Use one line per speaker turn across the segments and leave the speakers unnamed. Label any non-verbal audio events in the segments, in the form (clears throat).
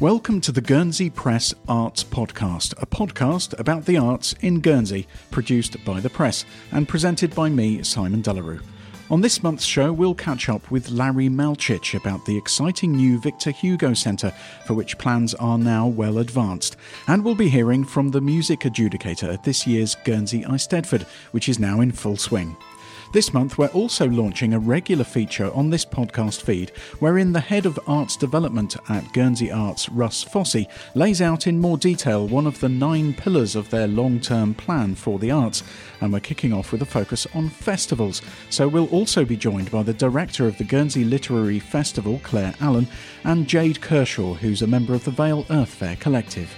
Welcome to the Guernsey Press Arts Podcast, a podcast about the arts in Guernsey, produced by the Press and presented by me, Simon De La Rue. On this month's show, we'll catch up with Larry Malcic about the exciting new Victor Hugo Centre, for which plans are now well advanced. And we'll be hearing from the music adjudicator at this year's Guernsey Eisteddfod, which is now in full swing. This month, we're also launching a regular feature on this podcast feed wherein the head of arts development at Guernsey Arts, Russ Fossey, lays out in more detail one of the nine pillars of their long term plan for the arts. And we're kicking off with a focus on festivals. So we'll also be joined by the director of the Guernsey Literary Festival, Claire Allen, and Jade Kershaw, who's a member of the Vale Earth Fair Collective.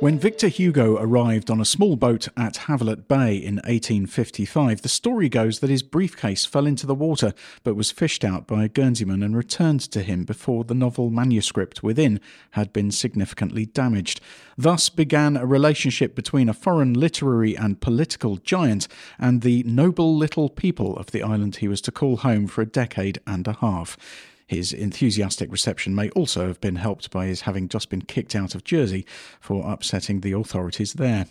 When Victor Hugo arrived on a small boat at Havelet Bay in 1855, the story goes that his briefcase fell into the water but was fished out by a Guernseyman and returned to him before the novel manuscript within had been significantly damaged. Thus began a relationship between a foreign literary and political giant and the noble little people of the island he was to call home for a decade and a half. His enthusiastic reception may also have been helped by his having just been kicked out of Jersey for upsetting the authorities there.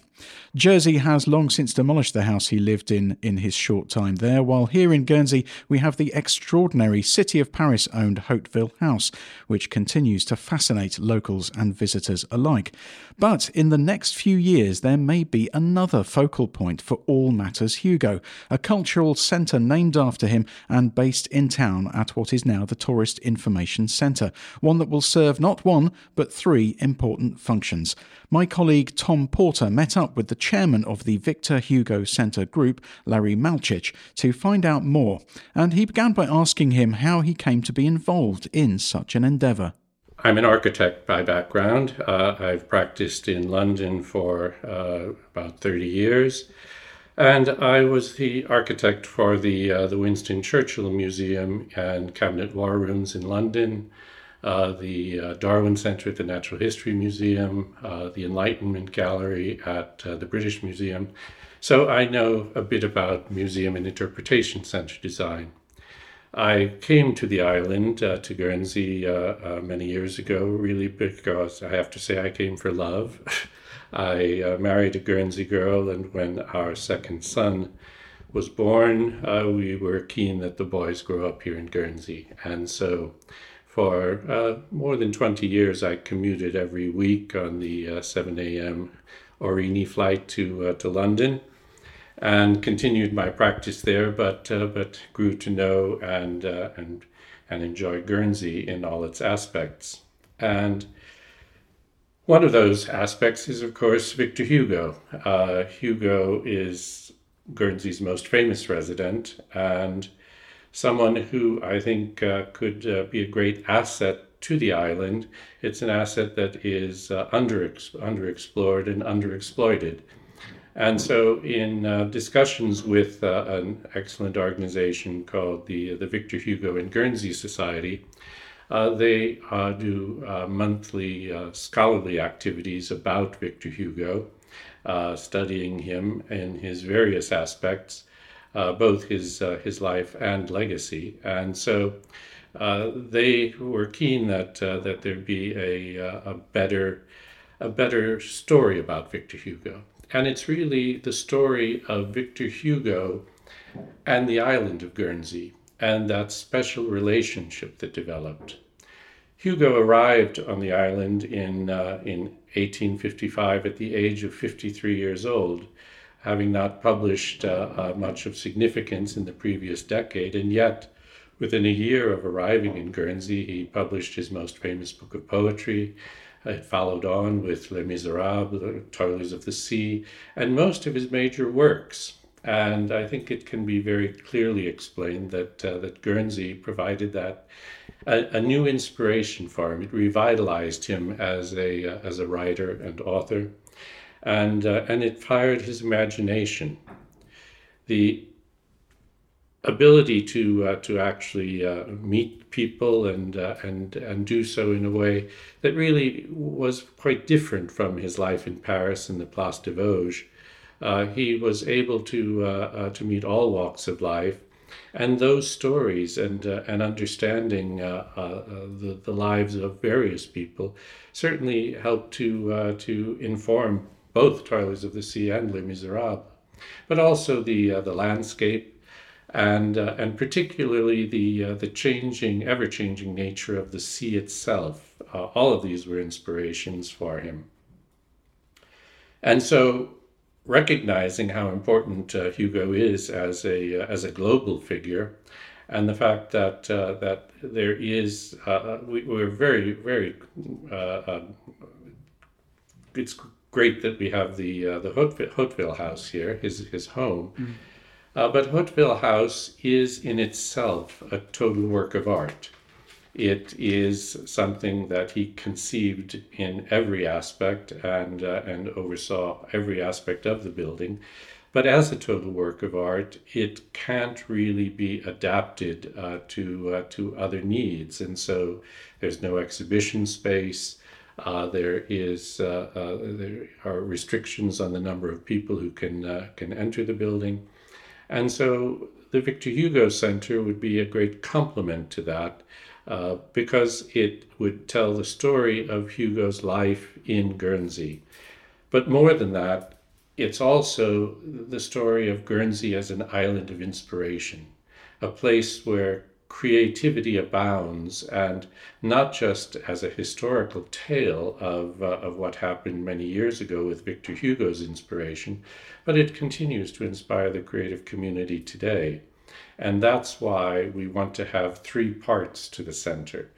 Jersey has long since demolished the house he lived in in his short time there, while here in Guernsey we have the extraordinary City of Paris owned Hauteville House, which continues to fascinate locals and visitors alike. But in the next few years, there may be another focal point for all matters Hugo, a cultural centre named after him and based in town at what is now the Tourist Information Centre, one that will serve not one but three important functions. My colleague Tom Porter met up with the chairman of the Victor Hugo Centre Group, Larry Malcic, to find out more, and he began by asking him how he came to be involved in such an endeavour.
I'm an architect by background. Uh, I've practiced in London for uh, about 30 years. And I was the architect for the, uh, the Winston Churchill Museum and Cabinet War Rooms in London, uh, the uh, Darwin Center at the Natural History Museum, uh, the Enlightenment Gallery at uh, the British Museum. So I know a bit about museum and interpretation center design. I came to the island, uh, to Guernsey, uh, many years ago, really because I have to say I came for love. (laughs) I married a Guernsey girl, and when our second son was born, we were keen that the boys grow up here in Guernsey. And so for uh, more than 20 years, I commuted every week on the uh, 7 a.m. Aurigny flight to, uh, to London and continued my practice there, but, uh, but grew to know and, uh, and, and enjoy Guernsey in all its aspects. And one of those aspects is, of course, Victor Hugo. Uh, Hugo is Guernsey's most famous resident, and someone who I think uh, could uh, be a great asset to the island. It's an asset that is uh, under underexplored and underexploited. And so, in uh, discussions with uh, an excellent organization called the the Victor Hugo and Guernsey Society, uh, they do monthly scholarly activities about Victor Hugo, studying him in his various aspects uh, both his uh, his life and legacy, and so uh, they were keen that uh, that there be a uh, a better a better story about Victor Hugo, and it's really the story of Victor Hugo and the island of Guernsey and that special relationship that developed. Hugo arrived on the island in uh, in 1855 at the age of 53 years old having not published uh, uh, much of significance in the previous decade, and yet within a year of arriving in Guernsey, he published his most famous book of poetry. It followed on with Les Miserables, Toilers of the Sea, and most of his major works. And I think it can be very clearly explained that uh, that Guernsey provided that a, a, new inspiration for him. It revitalized him as a uh, as a writer and author and uh, and it fired his imagination. The ability to uh, to actually uh, meet people and uh, and and do so in a way that really was quite different from his life in Paris in the Place des Vosges. He was able to to meet all walks of life and those stories and uh, and understanding uh, uh, the the lives of various people certainly helped to to inform both Toilers of the Sea and Les Miserables, but also the the landscape and uh, and particularly the uh, the changing, ever changing nature of the sea itself. Uh, all of these were inspirations for him. And so, recognizing how important uh, Hugo is as a uh, as a global figure, and the fact that uh, that there is we, are very very it's great that we have the the Hauteville House here, his his home. Mm-hmm uh, but Hauteville House is in itself a total work of art. It is something that he conceived in every aspect and, uh, and oversaw every aspect of the building. But as a total work of art, it can't really be adapted uh, to, uh, to other needs. And so there's no exhibition space. Uh, there is uh, uh, there are restrictions on the number of people who can can enter the building, and so the Victor Hugo Center would be a great complement to that uh, because it would tell the story of Hugo's life in Guernsey. But more than that, it's also the story of Guernsey as an island of inspiration, a place where creativity abounds, and not just as a historical tale of, uh, of what happened many years ago with Victor Hugo's inspiration, but it continues to inspire the creative community today. And that's why we want to have three parts to the center.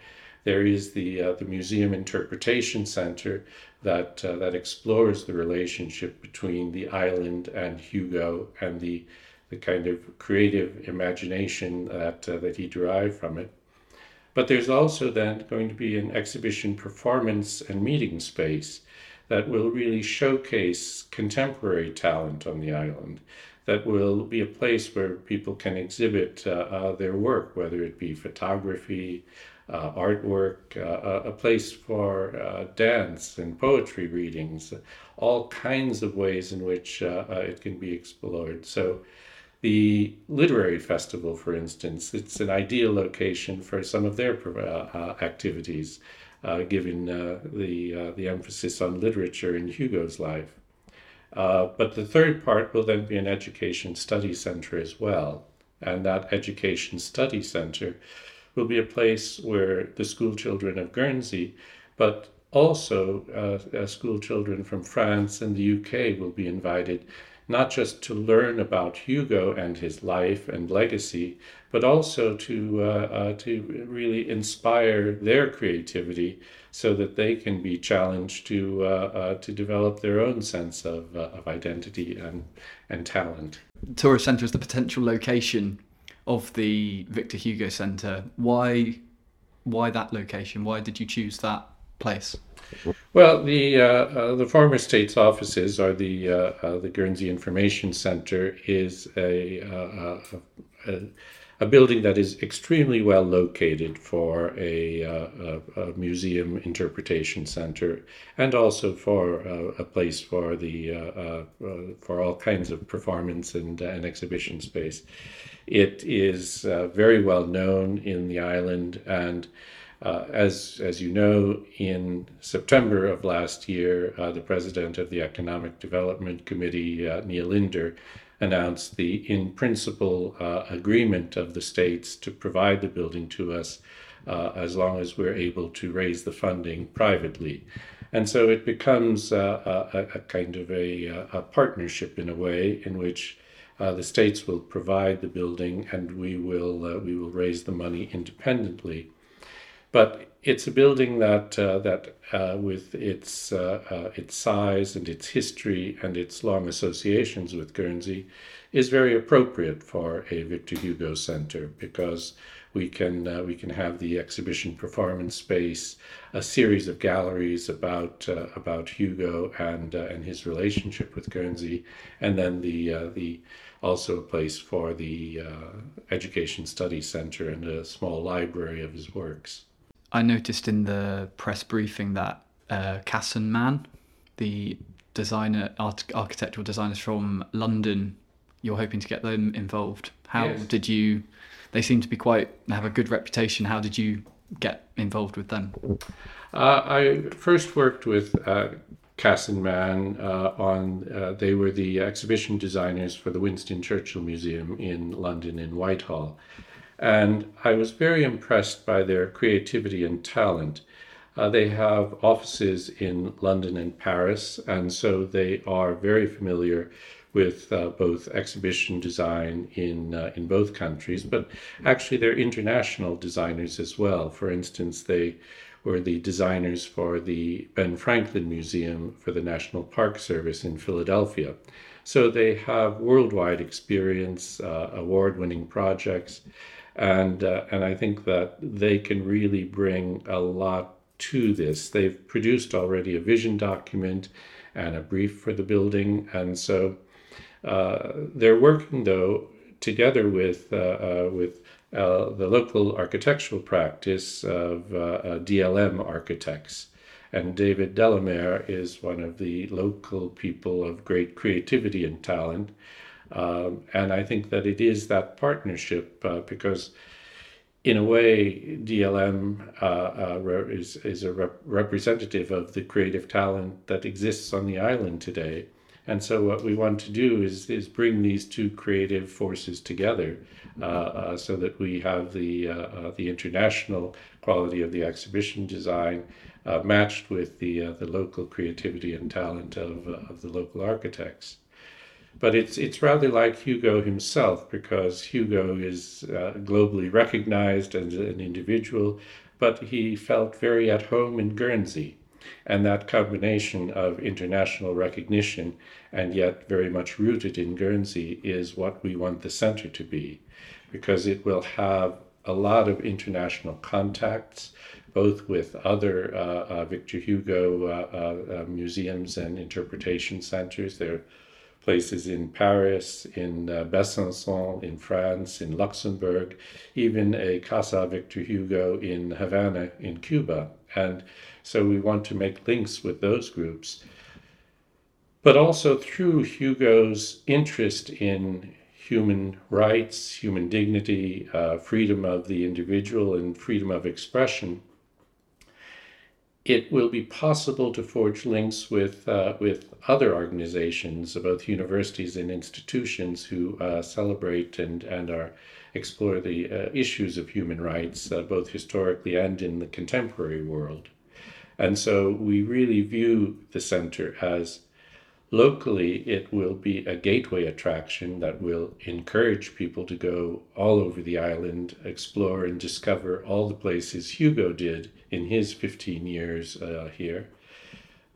There is the, uh, the Museum Interpretation Center that, uh, that explores the relationship between the island and Hugo and the the kind of creative imagination that, uh, that he derived from it. But there's also then going to be an exhibition performance and meeting space that will really showcase contemporary talent on the island, that will be a place where people can exhibit uh, uh, their work, whether it be photography, uh, artwork, uh, a place for uh, dance and poetry readings, all kinds of ways in which uh, it can be explored. So the literary festival, for instance, it's an ideal location for some of their uh, activities, uh, given uh, the uh, the emphasis on literature in Hugo's life. Uh, but the third part will then be an education study center as well, and that education study center will be a place where the school children of Guernsey, but also uh, school children from France and the UK will be invited not just to learn about Hugo and his life and legacy, but also to, uh, uh, to really inspire their creativity so that they can be challenged to, uh, uh to develop their own sense of, uh, of identity and, and talent.
Tourist Centre is the potential location of the Victor Hugo Centre. Why, why that location? Why did you choose that place?
Well, the uh, uh, the former state's offices are the uh, uh the Guernsey Information Center is a, uh, a, a building that is extremely well located for a, uh, a, a museum interpretation center and also for a place for the for all kinds of performance and, and exhibition space. It is very well known in the island and. Uh, as, as you know, in September of last year, uh, the president of the Economic Development Committee, uh, Neil Inder, announced the in principle uh, agreement of the states to provide the building to us uh, as long as we're able to raise the funding privately. And so it becomes uh, a, a, kind of a, a, partnership in a way in which the states will provide the building and we will, we will raise the money independently. But it's a building that uh, that uh, with its uh, uh, its size and its history and its long associations with Guernsey is very appropriate for a Victor Hugo Center because we can uh, we can have the exhibition performance space, a series of galleries about uh, about Hugo and and his relationship with Guernsey, and then the the also a place for the education study center and a small library of his works.
I noticed in the press briefing that uh, Casson Mann, the designer, art, architectural designers from London. You're hoping to get them involved. How
Yes.
did you? They seem to be quite have a good reputation. How did you get involved with them?
Uh, I first worked with uh, Casson Mann uh, on, uh, they were the exhibition designers for the Winston Churchill Museum in London in Whitehall. And I was very impressed by their creativity and talent. Uh, they have offices in London and Paris, and so they are very familiar with uh, both exhibition design in uh, in both countries. But actually, they're international designers as well. For instance, they were the designers for the Ben Franklin Museum for the National Park Service in Philadelphia. So they have worldwide experience, uh, award-winning projects, and uh, and I think that they can really bring a lot to this. They've produced already a vision document and a brief for the building, and so uh, they're working though together with uh, uh, with uh, the local architectural practice of uh, DLM architects. And David Delamere is one of the local people of great creativity and talent. Um, and I think that it is that partnership uh, because, in a way, DLM uh, uh, is, is a rep- representative of the creative talent that exists on the island today. And so, what we want to do is, is bring these two creative forces together uh, uh, so that we have the, the international quality of the exhibition design matched with the, the local creativity and talent of, of the local architects. But it's, it's rather like Hugo himself because Hugo is uh, globally recognized as an individual, but he felt very at home in Guernsey. And that combination of international recognition and yet very much rooted in Guernsey is what we want the center to be, because it will have a lot of international contacts, both with other uh, uh, Victor Hugo uh, uh, uh, museums and interpretation centers. There places in Paris, in uh, Besançon, in France, in Luxembourg, even a Casa Victor Hugo in Havana, in Cuba. And so we want to make links with those groups. But also through Hugo's interest in human rights, human dignity, uh, freedom of the individual, and freedom of expression, it will be possible to forge links with uh, with other organizations, both universities and institutions, who uh, celebrate and and are explore the uh, issues of human rights, uh, both historically and in the contemporary world. And so we really view the center as locally it will be a gateway attraction that will encourage people to go all over the island, explore and discover all the places Hugo did in his 15 years uh, here.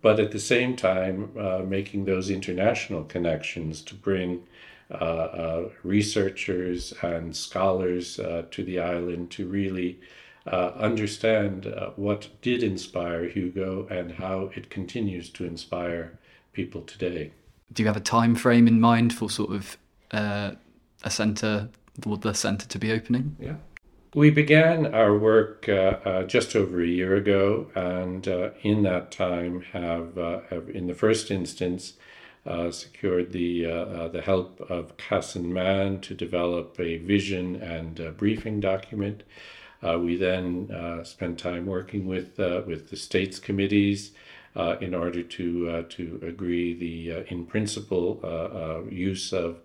But at the same time, uh, making those international connections to bring uh, uh, researchers and scholars uh, to the island to really uh, understand uh, what did inspire Hugo and how it continues to inspire people today.
Do you have a time frame in mind for sort of uh, a centre, the centre to be opening?
Yeah. We began our work uh, uh, just over a year ago, and uh, in that time, have, uh, have in the first instance uh, secured the uh, uh, the help of Casson Mann to develop a vision and briefing document. Uh, we then uh, spent time working with uh, with the states committees uh, in order to uh, to agree the uh, in principle uh, uh, use of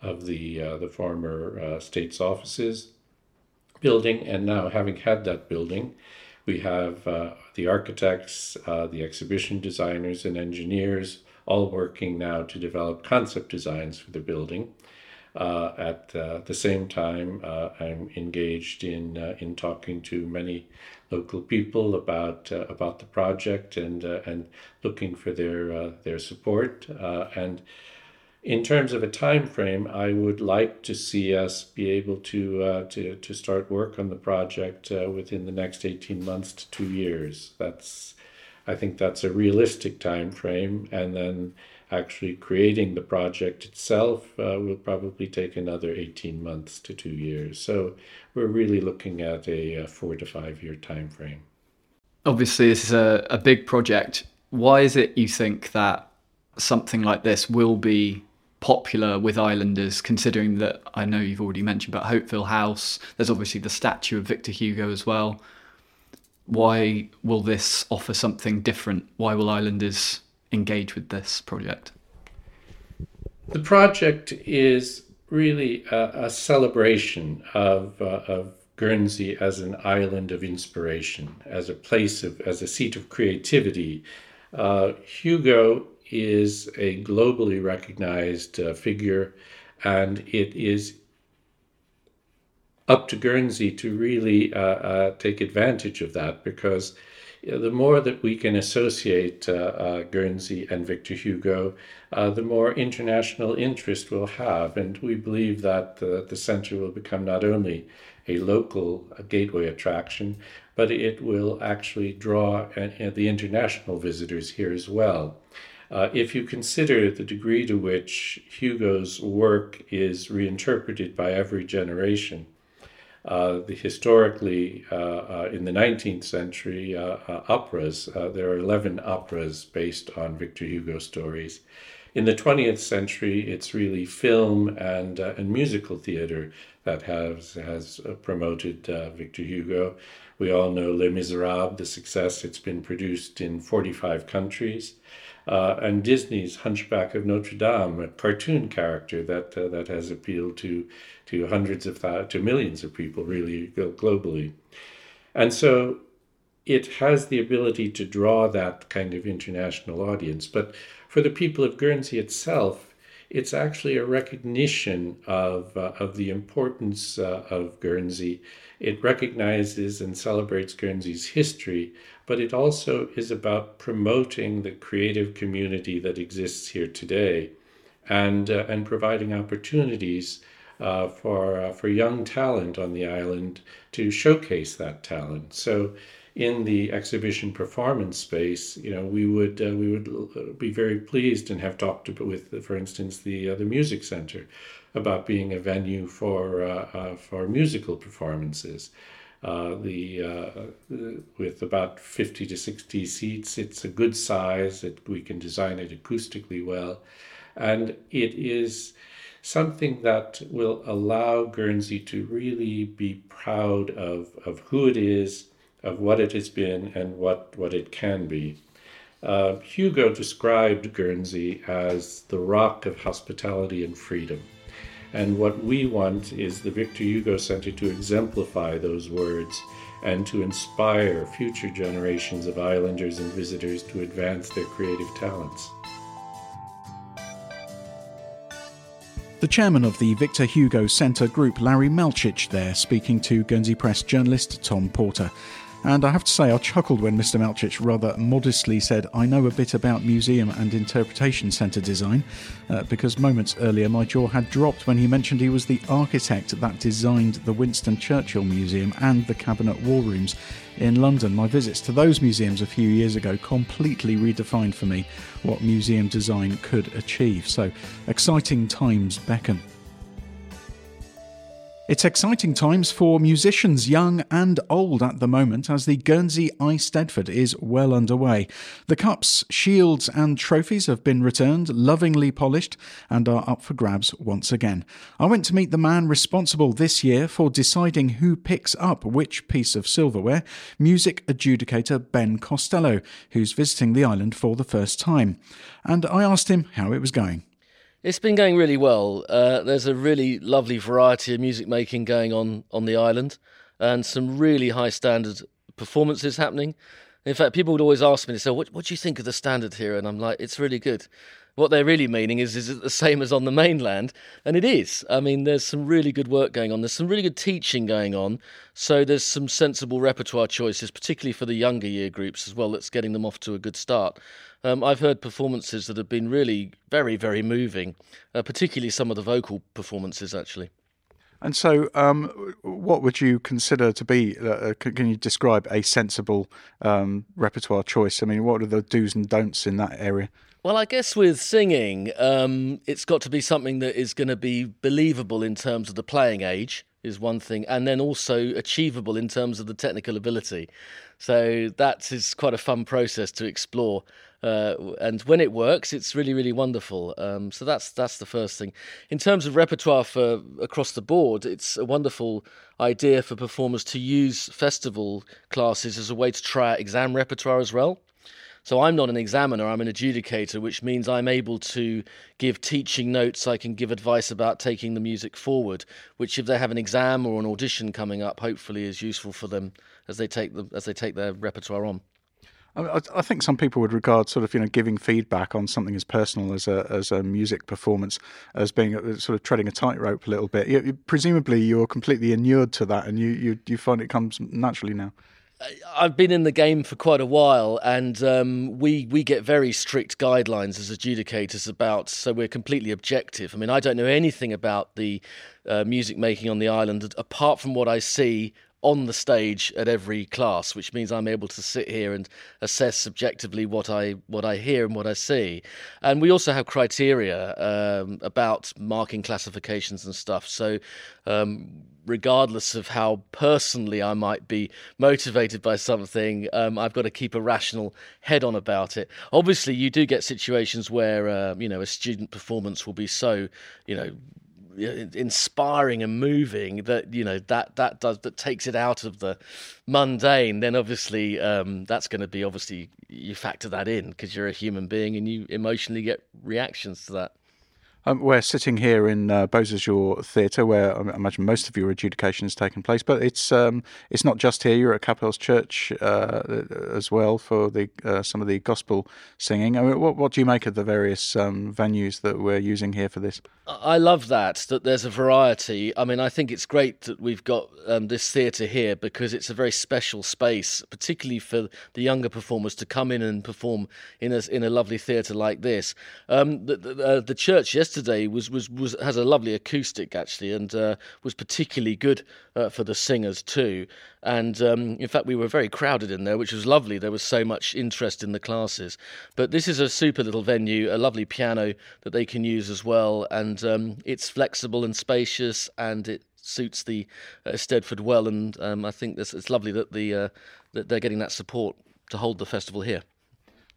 of the the former states offices building, and now having had that building, we have the architects, the exhibition designers, and engineers all working now to develop concept designs for the building. Uh, at uh, the same time, uh, I'm engaged in uh, in talking to many local people about uh, about the project and uh, and looking for their their support. And in terms of a time frame, I would like to see us be able to to to start work on the project within the next eighteen months to two years. That's I think that's a realistic time frame, and then actually creating the project itself uh, will probably take another 18 months to two years. So we're really looking at a, uh four to five year time frame.
Obviously, this is a, a big project. Why is it you think that something like this will be popular with islanders considering that I know you've already mentioned about Hauteville House there's obviously the statue of Victor Hugo as well why will this offer something different why will islanders engage with this project
the project is really a, a celebration of, uh, of Guernsey as an island of inspiration, as a place of, as a seat of creativity. Uh, Hugo is a globally recognized uh, figure, and it is up to Guernsey to really uh, uh take advantage of that because the more that we can associate uh, uh, Guernsey and Victor Hugo, uh, the more international interest we'll have. And we believe that the the center will become not only a local gateway attraction, but it will actually draw the international visitors here as well. Uh, if you consider the degree to which Hugo's work is reinterpreted by every generation, uh, the historically uh, uh, in the 19th century operas. there are 11 operas based on Victor Hugo stories. In the 20th century, it's really film and and musical theater that has has promoted Victor Hugo. We all know Les Miserables, the success. It's been produced in 45 countries. Uh, and Disney's Hunchback of Notre Dame, a cartoon character that uh, that has appealed to to hundreds of th- to millions of people, really globally, and so it has the ability to draw that kind of international audience. But for the people of Guernsey itself, it's actually a recognition of uh, of the importance uh, of Guernsey. It recognizes and celebrates Guernsey's history, but it also is about promoting the creative community that exists here today and, uh, and providing opportunities uh, for, uh, for young talent on the island to showcase that talent. So, in the exhibition performance space, you know, we would uh, we would be very pleased and have talked with, for instance, the uh, the music center about being a venue for uh, for musical performances. Uh, the uh, with about 50 to 60 seats. It's a good size. It, we can design it acoustically well, and it is something that will allow Guernsey to really be proud of, of who it is, of what it has been, and what, what it can be. Uh, Hugo described Guernsey as the rock of hospitality and freedom. And what we want is the Victor Hugo Center to exemplify those words and to inspire future generations of islanders and visitors to advance their creative talents.
The chairman of the Victor Hugo Centre Group, Larry Malcic, there speaking to Guernsey Press journalist Tom Porter. And I have to say, I chuckled when Mr. Melchich rather modestly said, I know a bit about museum and interpretation centre design, uh, because moments earlier my jaw had dropped when he mentioned he was the architect that designed the Winston Churchill Museum and the Cabinet War Rooms in London. My visits to those museums a few years ago completely redefined for me what museum design could achieve. So, exciting times beckon. It's exciting times for musicians young and old at the moment as the Guernsey Eisteddfod is well underway. The cups, shields, and trophies have been returned, lovingly polished, and are up for grabs once again. I went to meet the man responsible this year for deciding who picks up which piece of silverware, music adjudicator Ben Costello, who's visiting the island for the first time. And I asked him how it was going.
It's been going really well. Uh, there's a really lovely variety of music making going on on the island, and some really high standard performances happening. In fact, people would always ask me, "So, what, what do you think of the standard here?" And I'm like, "It's really good." What they're really meaning is, is it the same as on the mainland? And it is. I mean, there's some really good work going on. There's some really good teaching going on. So there's some sensible repertoire choices, particularly for the younger year groups as well, that's getting them off to a good start. Um, I've heard performances that have been really very, very moving, uh, particularly some of the vocal performances, actually.
And so, um, what would you consider to be? Uh, uh can you describe a sensible um, repertoire choice? I mean, what are the do's and don'ts in that area?
Well, I guess with singing, um, it's got to be something that is going to be believable in terms of the playing age. is one thing, and then also achievable in terms of the technical ability. So that is quite a fun process to explore. Uh, and when it works, it's really, really wonderful. Um, so that's that's the first thing. In terms of repertoire for across the board, it's a wonderful idea for performers to use festival classes as a way to try out exam repertoire as well. So I'm not an examiner, I'm an adjudicator, which means I'm able to give teaching notes. I can give advice about taking the music forward, which if they have an exam or an audition coming up, hopefully is useful for them as they take the, as they take their repertoire on.
I, think some people would regard sort of you know giving feedback on something as personal as a as a music performance as being sort of treading a tightrope a little bit. You, presumably, you're completely inured to that, and you, you you find it comes naturally now.
I've been in the game for quite a while, and um, we we get very strict guidelines as adjudicators about. So we're completely objective. I mean, I don't know anything about the uh, music making on the island apart from what I see on the stage at every class, which means I'm able to sit here and assess subjectively what I what I hear and what I see. And we also have criteria um, about marking classifications and stuff. So. Um, regardless of how personally I might be motivated by something, um, I've got to keep a rational head on about it. Obviously, you do get situations where uh, you know a student performance will be so you know inspiring and moving that you know that that does that takes it out of the mundane then obviously um, that's going to be obviously you factor that in because you're a human being and you emotionally get reactions to that
um, we're sitting here in uh, Theatre, where I imagine most of your adjudication has taken place. But it's um, it's not just here. You're at Capels Church uh, as well for the uh, some of the gospel singing. I mean, what what do you make of the various um, venues that we're using here for this?
I love that that there's a variety. I mean, I think it's great that we've got um, this theatre here because it's a very special space, particularly for the younger performers to come in and perform in a in a lovely theatre like this. Um, the, the, uh, the church yesterday yesterday was was was has a lovely acoustic actually, and uh, was particularly good uh, for the singers too. And um, in fact, we were very crowded in there, which was lovely. There was so much interest in the classes. But this is a super little venue, a lovely piano that they can use as well, and um, it's flexible and spacious, and it suits the uh, Eisteddfod well. And um, I think this, it's lovely that the uh, that they're getting that support to hold the festival here.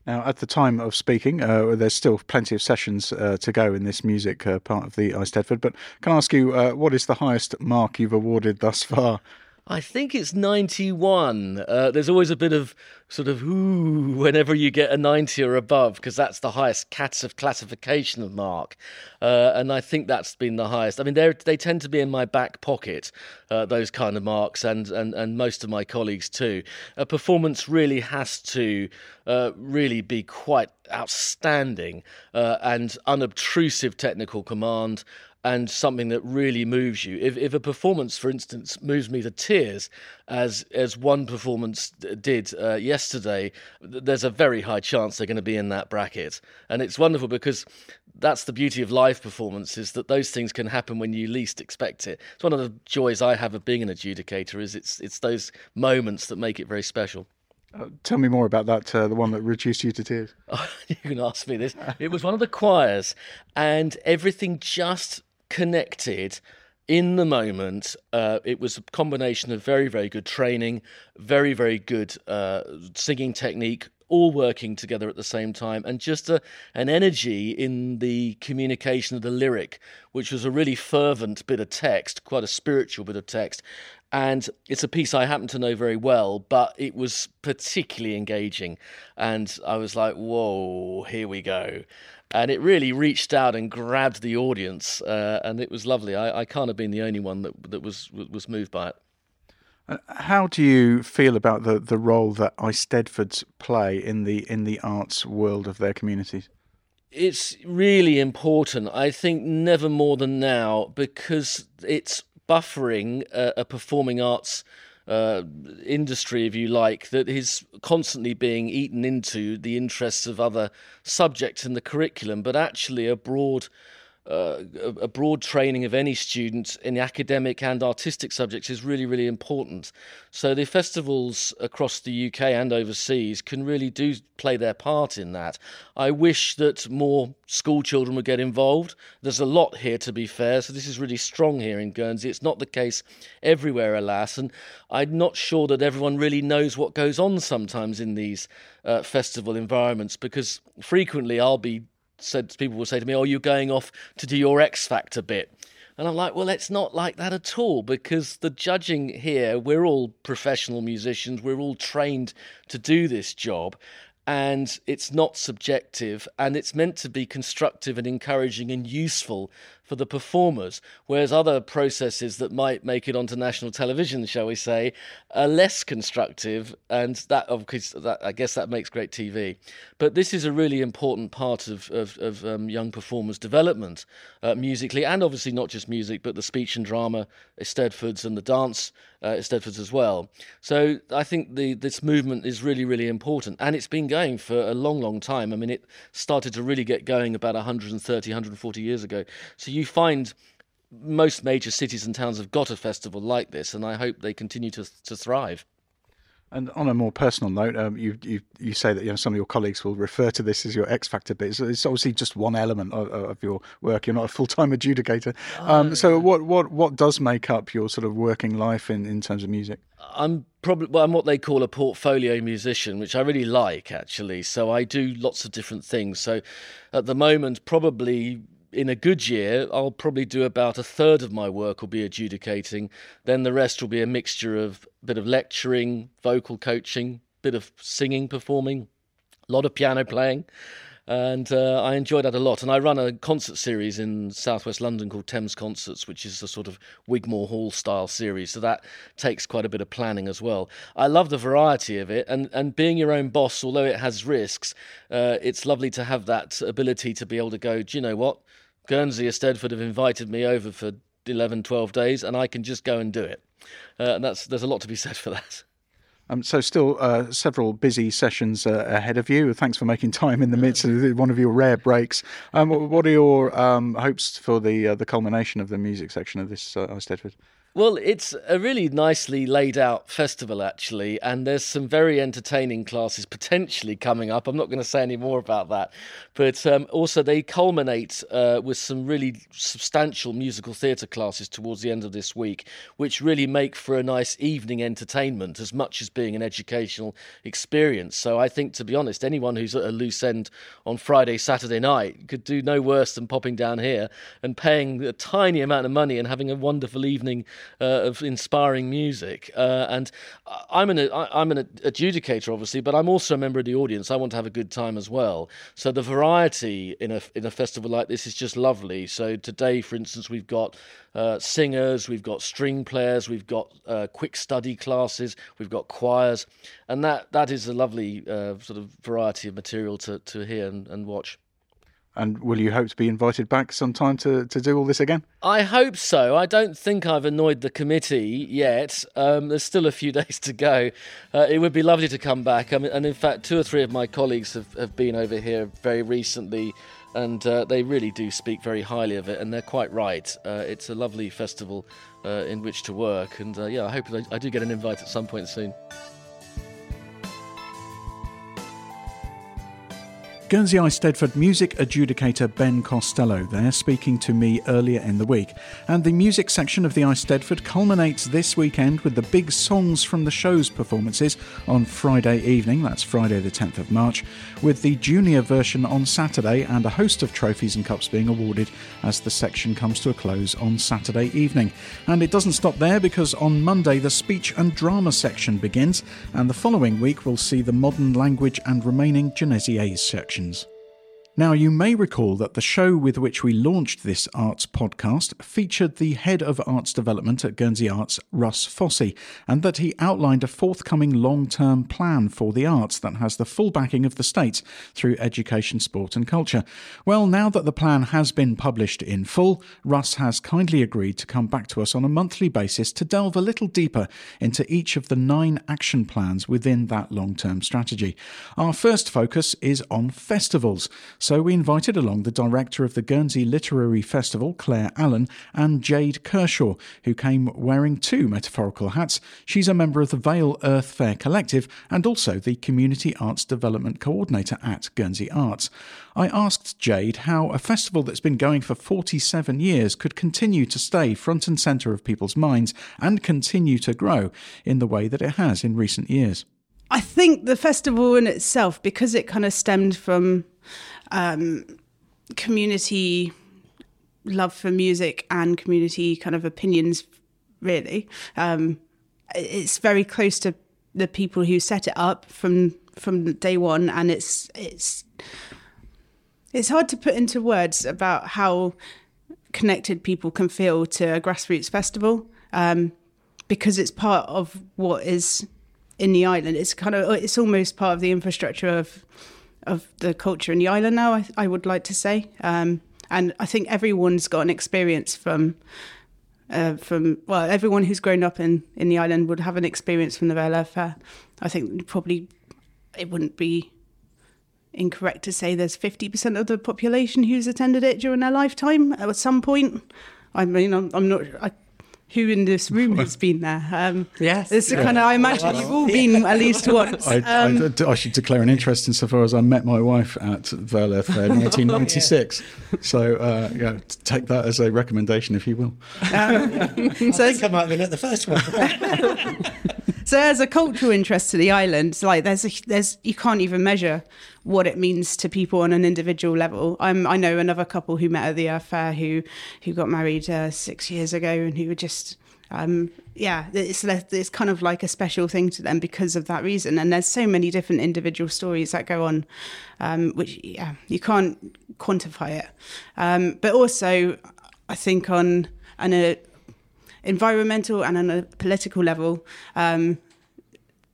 Now, at the time of speaking, uh, there's still plenty of sessions uh, to go in this music uh, part of the Eisteddfod. But can I ask you, uh, what is the highest mark you've awarded thus far?
I think it's 91. Uh, there's always a bit of sort of ooh (laughs) whenever you get a 90 or above, because that's the highest cats of classification of mark. Uh, and I think that's been the highest. I mean, they tend to be in my back pocket, uh, those kind of marks, and, and, and most of my colleagues too. A performance really has to uh, really be quite outstanding uh, and unobtrusive technical command and something that really moves you. If, if a performance, for instance, moves me to tears, as as one performance did uh, yesterday, there's a very high chance they're going to be in that bracket, and it's wonderful because that's the beauty of live performances that those things can happen when you least expect it. It's one of the joys I have of being an adjudicator is it's it's those moments that make it very special.
Uh, tell me more about that, uh, the one that reduced you to tears.
Oh, (laughs) you can ask me this. It was one of the choirs, and everything just connected in the moment. Uh, it was a combination of very, very good training, very, very good uh, singing technique, all working together at the same time, and just a, an energy in the communication of the lyric, which was a really fervent bit of text, quite a spiritual bit of text. And it's a piece I happen to know very well, but it was particularly engaging. And I was like, whoa, here we go and it really reached out and grabbed the audience, uh, and it was lovely. I, I, can't have been the only one that that was was moved by it.
Uh, how do you feel about the, the role that Eisteddfods play in the in the arts world of their communities?
It's really important. I think never more than now because it's buffering a, a performing arts uh, industry, if you like, that is constantly being eaten into the interests of other subjects in the curriculum, but actually a broad uh, a broad training of any student in academic and artistic subjects is really, really important. So the festivals across the UK and overseas can really do play their part in that. I wish that more school children would get involved. There's a lot here, to be fair, so this is really strong here in Guernsey. It's not the case everywhere, alas, and I'm not sure that everyone really knows what goes on sometimes in these uh, festival environments because frequently I'll be said people will say to me, "Oh, you're going off to do your X Factor bit." And I'm like, well, it's not like that at all because the judging here, we're all professional musicians, we're all trained to do this job and it's not subjective and it's meant to be constructive and encouraging and useful for the performers whereas other processes that might make it onto national television shall we say are less constructive and that of course that, i guess that makes great tv but this is a really important part of, of, of um, young performers development uh, musically and obviously not just music but the speech and drama eisteddfods and the dance uh, eisteddfods as well so i think the this movement is really really important and it's been going for a long, long time. I mean, it started to really get going about 130, 140 years ago. So you find most major cities and towns have got a festival like this, and I hope they continue to to thrive.
And on a more personal note, um, you, you you say that you know some of your colleagues will refer to this as your X factor bit. So it's obviously just one element of, of your work. You're not a full time (laughs) adjudicator. Um, so what what what does make up your sort of working life in, in terms of music?
I'm probably well, I'm what they call a portfolio musician, which I really like actually. So I do lots of different things. So at the moment, probably in a good year, I'll probably do about a third of my work will be adjudicating. Then the rest will be a mixture of a bit of lecturing, vocal coaching, bit of singing, performing, a lot of piano playing. And uh, I enjoy that a lot. And I run a concert series in southwest London called Thames Concerts, which is a sort of Wigmore Hall style series. So that takes quite a bit of planning as well. I love the variety of it. And, and being your own boss, although it has risks, uh, it's lovely to have that ability to be able to go, do you know what? Guernsey Eisteddfod have invited me over for 11, 12 days, and I can just go and do it. Uh, and that's there's a lot to be said for that.
Um, so, still uh, several busy sessions uh, ahead of you. Thanks for making time in the midst of one of your rare breaks. Um, what are your um, hopes for the uh, the culmination of the music section of this uh, Eisteddfod?
Well, it's a really nicely laid out festival, actually, and there's some very entertaining classes potentially coming up. I'm not going to say any more about that, but um, also they culminate uh, with some really substantial musical theatre classes towards the end of this week, which really make for a nice evening entertainment as much as being an educational experience. So I think, to be honest, anyone who's at a loose end on Friday, Saturday night could do no worse than popping down here and paying a tiny amount of money and having a wonderful evening uh, of inspiring music. Uh, and I'm an I'm an adjudicator, obviously, but I'm also a member of the audience. I want to have a good time as well. So the variety in a in a festival like this is just lovely. So today, for instance, we've got uh, singers, we've got string players, we've got uh, quick study classes, we've got choirs, and that that is a lovely uh, sort of variety of material to to hear and, and watch.
And will you hope to be invited back sometime to, to do all this again?
I hope so. I don't think I've annoyed the committee yet. Um, there's still a few (laughs) days to go. Uh, it would be lovely to come back. I mean, and in fact, two or three of my colleagues have, have been over here very recently, and uh, they really do speak very highly of it, and they're quite right. Uh, it's a lovely festival uh, in which to work, and uh, yeah, I hope I, I do get an invite at some point soon.
Guernsey Eisteddfod music adjudicator Ben Costello there speaking to me earlier in the week. And the music section of the Eisteddfod culminates this weekend with the big songs from the show's performances on Friday evening, that's Friday the 10th of March, with the junior version on Saturday and a host of trophies and cups being awarded as the section comes to a close on Saturday evening. And it doesn't stop there because on Monday the speech and drama section begins, and the following week we'll see the modern language and remaining Guernésiais section questions now, you may recall that the show with which we launched this arts podcast featured the head of arts development at Guernsey Arts, Russ Fossey, and that he outlined a forthcoming long term plan for the arts that has the full backing of the state through education, sport, and culture. Well, now that the plan has been published in full, Russ has kindly agreed to come back to us on a monthly basis to delve a little deeper into each of the nine action plans within that long term strategy. Our first focus is on festivals. So we invited along the director of the Guernsey Literary Festival, Claire Allen, and Jade Kershaw, who came wearing two metaphorical hats. She's a member of the Vale Earth Fair Collective and also the Community Arts Development Coordinator at Guernsey Arts. I asked Jade how a festival that's been going for 47 years could continue to stay front and centre of people's minds and continue to grow in the way that it has in recent years.
I think the festival in itself, because it kind of stemmed from um, community love for music and community kind of opinions, really, um, it's very close to the people who set it up from from day one, and it's it's it's hard to put into words about how connected people can feel to a grassroots festival um, because it's part of what is in the island. It's kind of it's almost part of the infrastructure of of the culture in the island now. I, I would like to say, um, and I think everyone's got an experience from. Uh, from well, everyone who's grown up in, in the island would have an experience from the Vale Fair. I think probably it wouldn't be incorrect to say there's 50% of the population who's attended it during their lifetime at some point. I mean, I'm, I'm not, I who in this room has been there. Um,
yes.
It's yeah. kind of, I imagine you've all been at least once.
I, um, I, I, should declare an interest insofar as I met my wife at Vale Fair (laughs) in 1996. yeah. So, uh, yeah, take that as a recommendation, if you will.
Um, (laughs) so I think I might have been at the first one. (laughs)
so, as a cultural interest to the island, like there's a, there's you can't even measure what it means to people on an individual level. I'm, I know another couple who met at the Earth Fair who who got married uh, six years ago and who were just um, yeah, it's it's kind of like a special thing to them because of that reason. And there's so many different individual stories that go on, um, which yeah, you can't quantify it. Um, but also, I think on an a environmental and on a political level, um,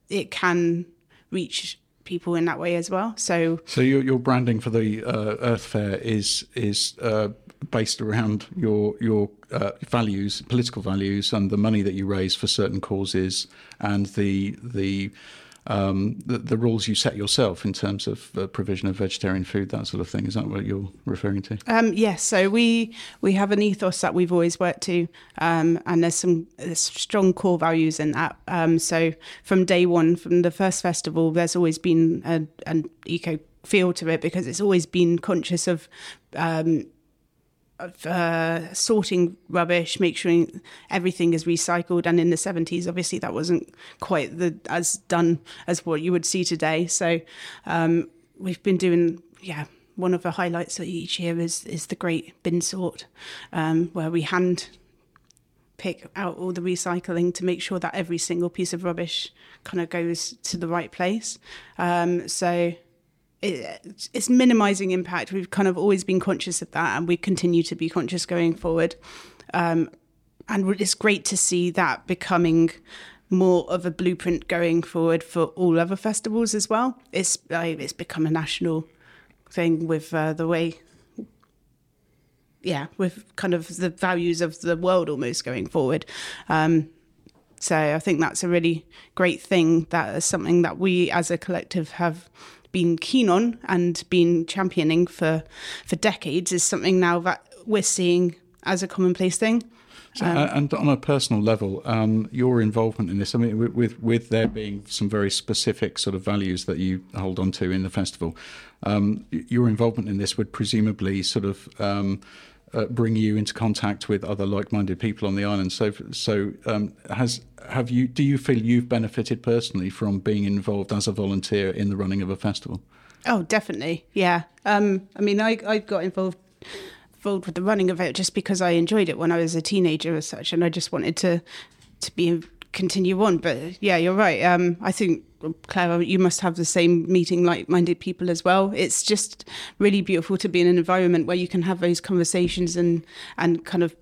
it can reach people in that way as well. So,
so your, your branding for the uh, Earth Fair is is uh, based around your your uh, values, political values, and the money that you raise for certain causes, and the the um, the, the, rules you set yourself in terms of uh, provision of vegetarian food, that sort of thing. Is that what you're referring to?
Um, yes. So we we have an ethos that we've always worked to, um, and there's some there's strong core values in that. Um, so from day one, from the first festival, there's always been a, an eco feel to it because it's always been conscious of um, uh, sorting rubbish, make sure everything is recycled. And in the 70s, obviously, that wasn't quite the as done as what you would see today. So um, we've been doing, yeah. One of the highlights of each year is is the Great Bin Sort, um, where we hand pick out all the recycling to make sure that every single piece of rubbish kind of goes to the right place. Um, so it, it's minimizing impact. We've kind of always been conscious of that, and we continue to be conscious going forward. Um, and it's great to see that becoming more of a blueprint going forward for all other festivals as well. It's it's become a national thing with uh, the way, yeah, with kind of the values of the world almost going forward. Um, so I think that's a really great thing. That is something that we as a collective have been keen on and been championing for for decades is something now that we're seeing as a commonplace thing.
So, um, and on a personal level, um, your involvement in this, I mean, with with there being some very specific sort of values that you hold on to in the festival, um, your involvement in this would presumably sort of um, uh, bring you into contact with other like-minded people on the island. So, so um, has have you? Do you feel you've benefited personally from being involved as a volunteer in the running of a festival?
Oh, definitely. Yeah. Um, I mean, I I got involved involved with the running of it just because I enjoyed it when I was a teenager as such, and I just wanted to to be continue on. But yeah, you're right. Um, I think Clara, you must have the same meeting like-minded people as well. It's just really beautiful to be in an environment where you can have those conversations and and kind of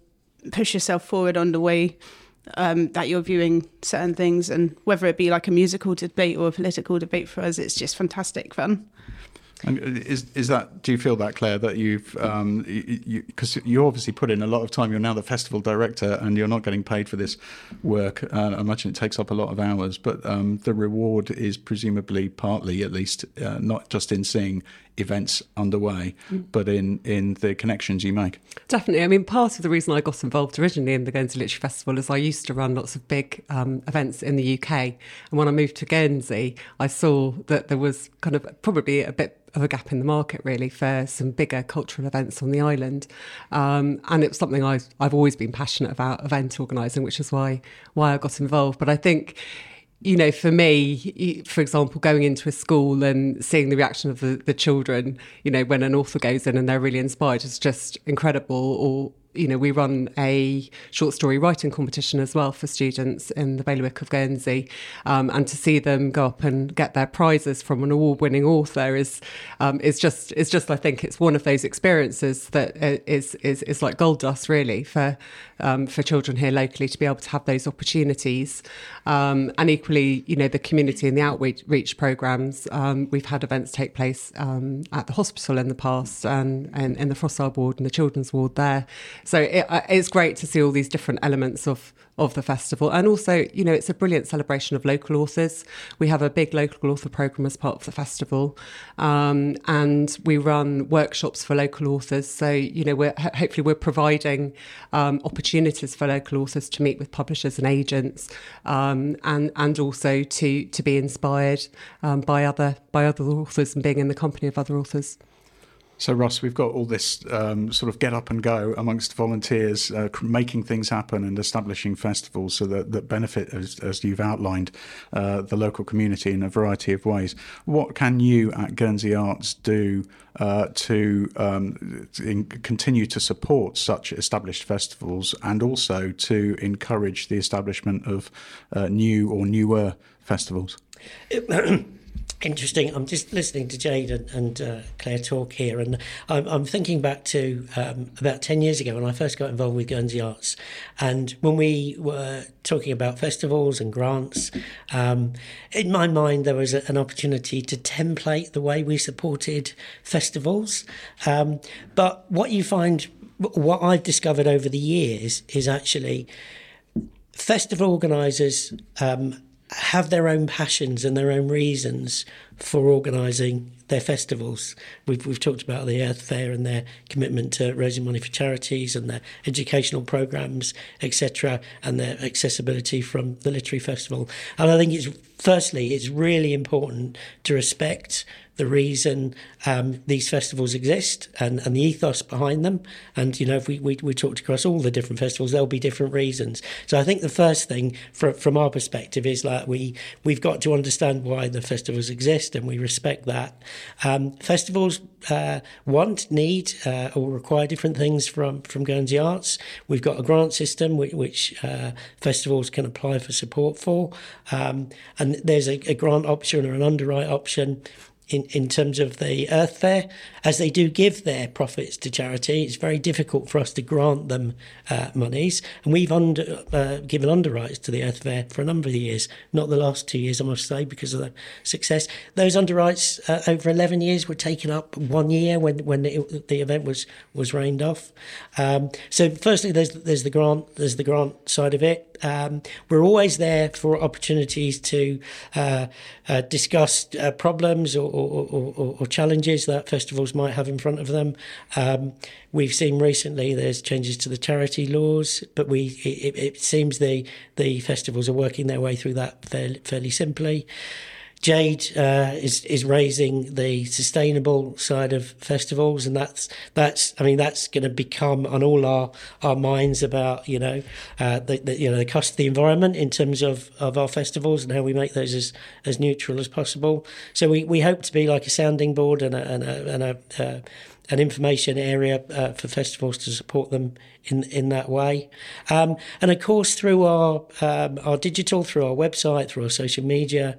push yourself forward on the way um, that you're viewing certain things, and whether it be like a musical debate or a political debate for us, it's just fantastic fun.
And is is that? Do you feel that Claire that you've because you, you, you, obviously put in a lot of time. You're now the festival director, and you're not getting paid for this work. Uh, I imagine it takes up a lot of hours, but um, the reward is presumably partly, at least, uh, not just in seeing events underway, mm. but in in the connections you make.
Definitely. I mean, part of the reason I got involved originally in the Guernsey Literature Festival is I used to run lots of big um, events in the UK, and when I moved to Guernsey, I saw that there was kind of probably a bit of a gap in the market really for some bigger cultural events on the island, um, and it was something I've I've always been passionate about event organising, which is why why I got involved. But I think you know, for me, for example, going into a school and seeing the reaction of the, the children, you know, when an author goes in and they're really inspired is just incredible. Or you know, we run a short story writing competition as well for students in the bailiwick of Guernsey, um, and to see them go up and get their prizes from an award-winning author is um, is just is just I think it's one of those experiences that is is is like gold dust really for um, for children here locally to be able to have those opportunities, um, and equally, you know, the community and the outreach programs. Um, we've had events take place um, at the hospital in the past and, and in the Frossard ward and the children's ward there. So it, uh, it's great to see all these different elements of of the festival. And also, you know, it's a brilliant celebration of local authors. We have a big local author programme as part of the festival. Um, and we run workshops for local authors. So, you know, we're hopefully we're providing um, opportunities for local authors to meet with publishers and agents um, and, and also to, to be inspired um, by other by other authors and being in the company of other authors.
So, Russ, we've got all this um, sort of get up and go amongst volunteers, uh, making things happen and establishing festivals so that, that benefit, as, as you've outlined, uh, the local community in a variety of ways. What can you at Guernsey Arts do uh, to um, in, continue to support such established festivals and also to encourage the establishment of uh, new or newer festivals? (clears throat)
interesting. I'm just listening to Jade and, and uh, Claire talk here, and I'm, I'm thinking back to um, about 10 years ago when I first got involved with Guernsey Arts. And when we were talking about festivals and grants, um, in my mind, there was a, an opportunity to template the way we supported festivals. Um, but what you find, what I've discovered over the years is actually festival organisers um, have their own passions and their own reasons for organising their festivals. We've, we've talked about the Earth Fair and their commitment to raising money for charities and their educational programmes, etc., and their accessibility from the Literary Festival. And I think it's firstly, it's really important to respect the reason um, these festivals exist and, and the ethos behind them. And, you know, if we, we, we talked across all the different festivals, there'll be different reasons. So I think the first thing from, from our perspective is like we, we've got to understand why the festivals exist and we respect that. Um, festivals uh, want, need, uh, or require different things from, from Guernsey Arts. We've got a grant system which, which uh, festivals can apply for support for. Um, and there's a, a grant option or an underwrite option in, in terms of the Earth Fair, as they do give their profits to charity, it's very difficult for us to grant them uh, monies. And we've under, uh, given underwrites to the Earth Fair for a number of years, not the last two years, I must say, because of the success. Those underwrites uh, over 11 years were taken up one year when, when it, the event was, was rained off. Um, so, firstly, there's, there's, the grant, there's the grant side of it. Um, we're always there for opportunities to uh, uh, discuss uh, problems or, or, or, or, challenges that festivals might have in front of them. Um, we've seen recently there's changes to the charity laws, but we it, it seems the the festivals are working their way through that fairly, fairly simply. Jade uh, is is raising the sustainable side of festivals, and that's that's I mean that's going to become on all our, our minds about you know uh, the, the, you know the cost of the environment in terms of, of our festivals and how we make those as, as neutral as possible. So we, we hope to be like a sounding board and a and a, and a uh, an information area uh, for festivals to support them in in that way. Um, and of course, through our um, our digital, through our website, through our social media,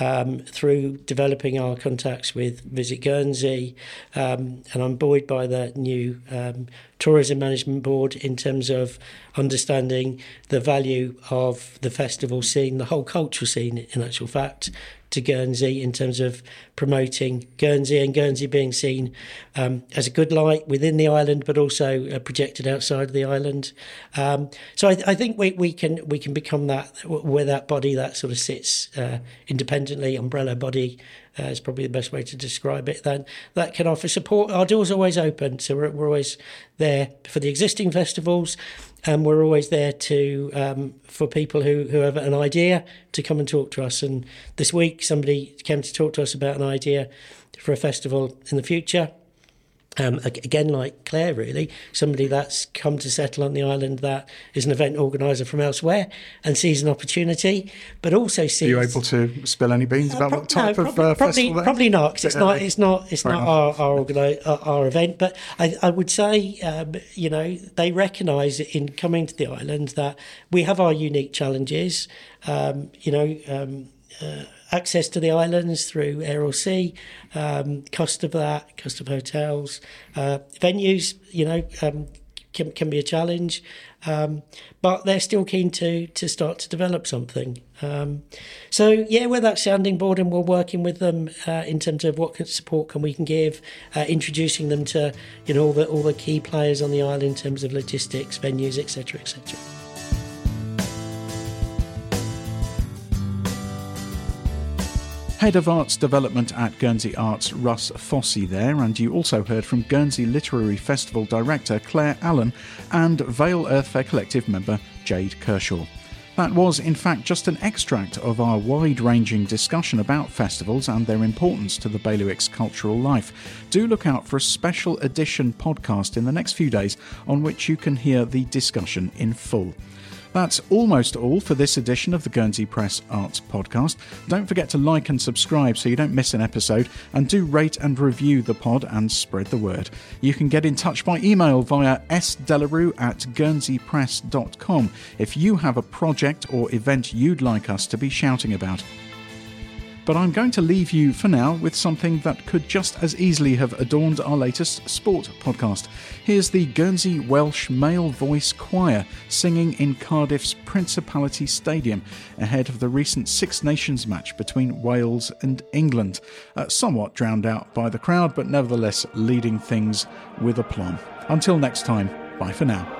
um, through developing our contacts with Visit Guernsey, um, and I'm buoyed by the new um, tourism management board in terms of understanding the value of the festival scene, the whole cultural scene, in actual fact, to Guernsey in terms of promoting Guernsey and Guernsey being seen um, as a good light within the island, but also uh, projected outside of the island. Um, so I, I, think we, we can we can become that where that body that sort of sits uh, independently, umbrella body uh, is probably the best way to describe it. Then that can offer support. Our doors always open, so we're, we're always there for the existing festivals and we're always there to um, for people who, who have an idea to come and talk to us. And this week, somebody came to talk to us about an idea for a festival in the future. Um, again, like Claire, really, somebody that's come to settle on the island that is an event organizer from elsewhere and sees an opportunity, but also sees.
Are you able to spill any beans uh, about what type
no,
of
probably,
uh,
probably, probably not, because it's not, it's not, it's not our our, organi- our, our event. But I, I would say, um, you know, they recognise in coming to the island that we have our unique challenges. Um, you know. Um, uh, access to the islands through air or sea, um, cost of that, cost of hotels, uh, venues, you know, um, can, can be a challenge. Um, but they're still keen to to start to develop something. Um, so yeah, we're that sounding board, and we're working with them uh, in terms of what support can we can give, uh, introducing them to you know all the all the key players on the island in terms of logistics, venues, etc., etc.
Head of Arts Development at Guernsey Arts, Russ Fossey, there, and you also heard from Guernsey Literary Festival Director Claire Allen and Vale Earth Fair Collective member Jade Kershaw. That was, in fact, just an extract of our wide ranging discussion about festivals and their importance to the Bailiwick's cultural life. Do look out for a special edition podcast in the next few days on which you can hear the discussion in full. That's almost all for this edition of the Guernsey Press Arts Podcast. Don't forget to like and subscribe so you don't miss an episode, and do rate and review the pod and spread the word. You can get in touch by email via sdelarue at guernseypress.com if you have a project or event you'd like us to be shouting about but I'm going to leave you for now with something that could just as easily have adorned our latest sport podcast. Here's the Guernsey Welsh Male Voice Choir singing in Cardiff's Principality Stadium ahead of the recent Six Nations match between Wales and England. Uh, somewhat drowned out by the crowd, but nevertheless leading things with aplomb. Until next time, bye for now.